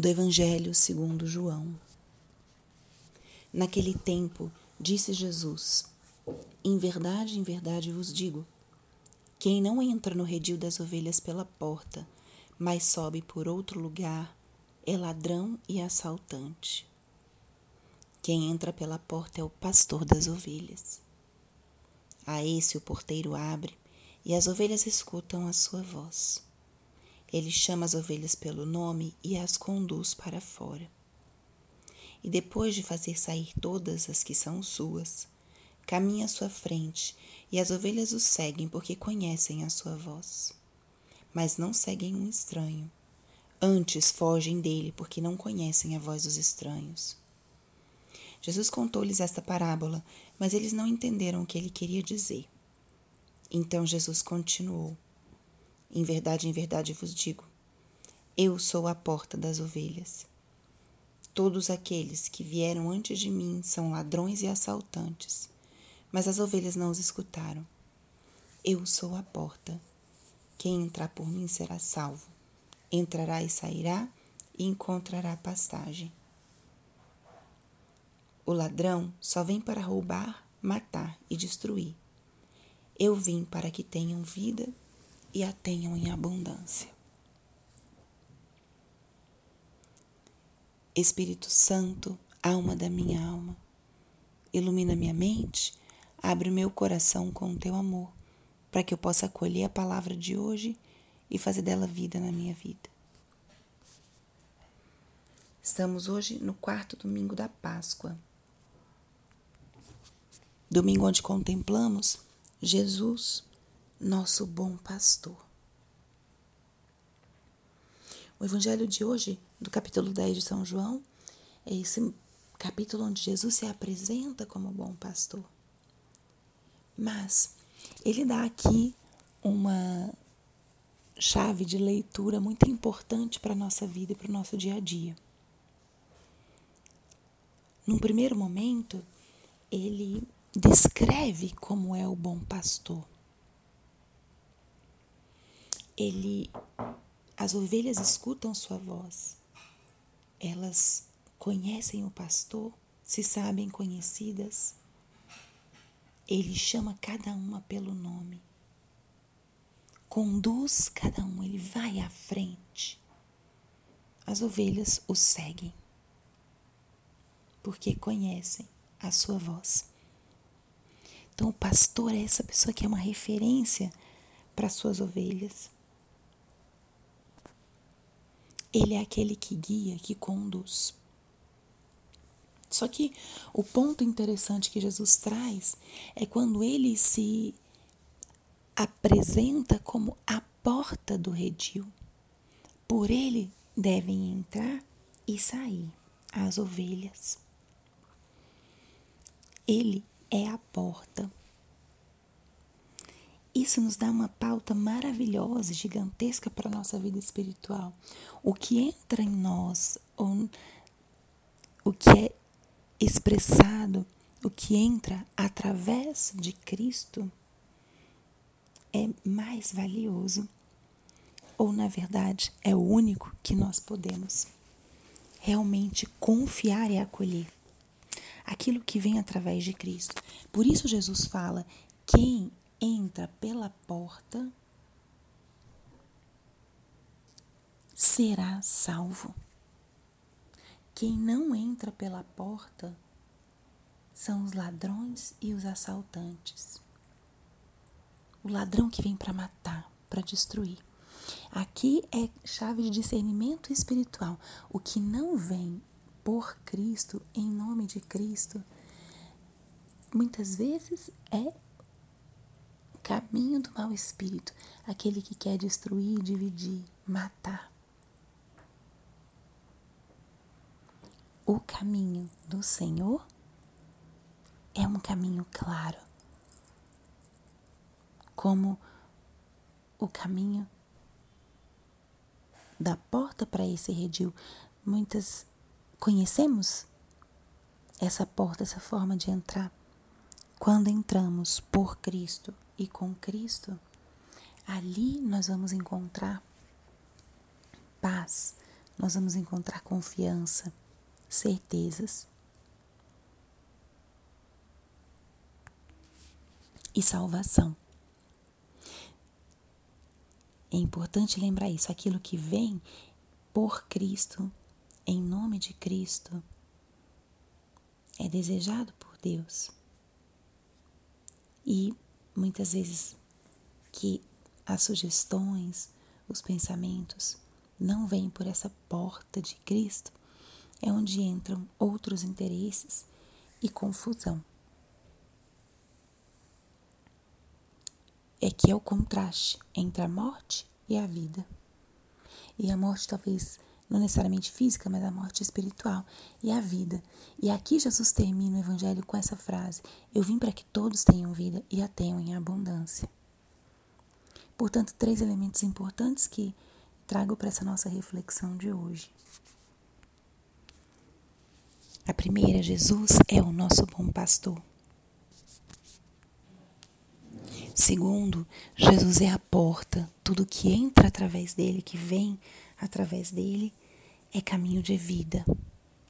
do Evangelho segundo João. Naquele tempo, disse Jesus: Em verdade, em verdade vos digo: quem não entra no redil das ovelhas pela porta, mas sobe por outro lugar, é ladrão e assaltante. Quem entra pela porta é o pastor das ovelhas. A esse o porteiro abre, e as ovelhas escutam a sua voz. Ele chama as ovelhas pelo nome e as conduz para fora. E depois de fazer sair todas as que são suas, caminha à sua frente, e as ovelhas o seguem porque conhecem a sua voz. Mas não seguem um estranho. Antes fogem dele porque não conhecem a voz dos estranhos. Jesus contou-lhes esta parábola, mas eles não entenderam o que ele queria dizer. Então Jesus continuou: em verdade, em verdade vos digo: eu sou a porta das ovelhas. Todos aqueles que vieram antes de mim são ladrões e assaltantes, mas as ovelhas não os escutaram. Eu sou a porta. Quem entrar por mim será salvo. Entrará e sairá e encontrará pastagem. O ladrão só vem para roubar, matar e destruir. Eu vim para que tenham vida e a tenham em abundância. Espírito Santo, alma da minha alma, ilumina minha mente, abre meu coração com o teu amor, para que eu possa acolher a palavra de hoje e fazer dela vida na minha vida. Estamos hoje no quarto domingo da Páscoa. Domingo onde contemplamos Jesus, nosso bom pastor. O evangelho de hoje, do capítulo 10 de São João, é esse capítulo onde Jesus se apresenta como bom pastor. Mas ele dá aqui uma chave de leitura muito importante para a nossa vida e para o nosso dia a dia. Num primeiro momento, ele descreve como é o bom pastor ele as ovelhas escutam sua voz. Elas conhecem o pastor, se sabem conhecidas. Ele chama cada uma pelo nome. Conduz cada um, ele vai à frente. As ovelhas o seguem, porque conhecem a sua voz. Então, o pastor é essa pessoa que é uma referência para suas ovelhas. Ele é aquele que guia, que conduz. Só que o ponto interessante que Jesus traz é quando ele se apresenta como a porta do redil. Por ele devem entrar e sair as ovelhas. Ele é a porta. Isso nos dá uma pauta maravilhosa, gigantesca para a nossa vida espiritual. O que entra em nós, ou o que é expressado, o que entra através de Cristo, é mais valioso. Ou, na verdade, é o único que nós podemos realmente confiar e acolher. Aquilo que vem através de Cristo. Por isso, Jesus fala: quem entra pela porta será salvo. Quem não entra pela porta são os ladrões e os assaltantes. O ladrão que vem para matar, para destruir. Aqui é chave de discernimento espiritual. O que não vem por Cristo, em nome de Cristo, muitas vezes é caminho do mau espírito, aquele que quer destruir, dividir, matar. O caminho do Senhor é um caminho claro, como o caminho da porta para esse redil. Muitas conhecemos essa porta, essa forma de entrar. Quando entramos por Cristo e com Cristo, ali nós vamos encontrar paz, nós vamos encontrar confiança, certezas e salvação. É importante lembrar isso, aquilo que vem por Cristo, em nome de Cristo, é desejado por Deus. E muitas vezes que as sugestões, os pensamentos não vêm por essa porta de Cristo, é onde entram outros interesses e confusão. É que é o contraste entre a morte e a vida. E a morte talvez não necessariamente física, mas a morte espiritual e a vida. E aqui Jesus termina o evangelho com essa frase: Eu vim para que todos tenham vida e a tenham em abundância. Portanto, três elementos importantes que trago para essa nossa reflexão de hoje. A primeira, Jesus é o nosso bom pastor. Segundo, Jesus é a porta. Tudo que entra através dele, que vem através dele, é caminho de vida,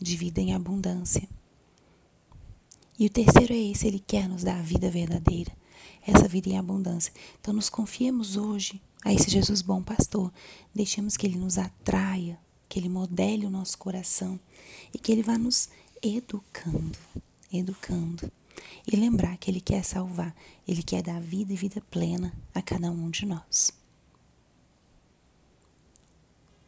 de vida em abundância. E o terceiro é esse, ele quer nos dar a vida verdadeira, essa vida em abundância. Então nos confiemos hoje a esse Jesus bom pastor, deixemos que ele nos atraia, que ele modele o nosso coração e que ele vá nos educando, educando. E lembrar que ele quer salvar, ele quer dar vida e vida plena a cada um de nós.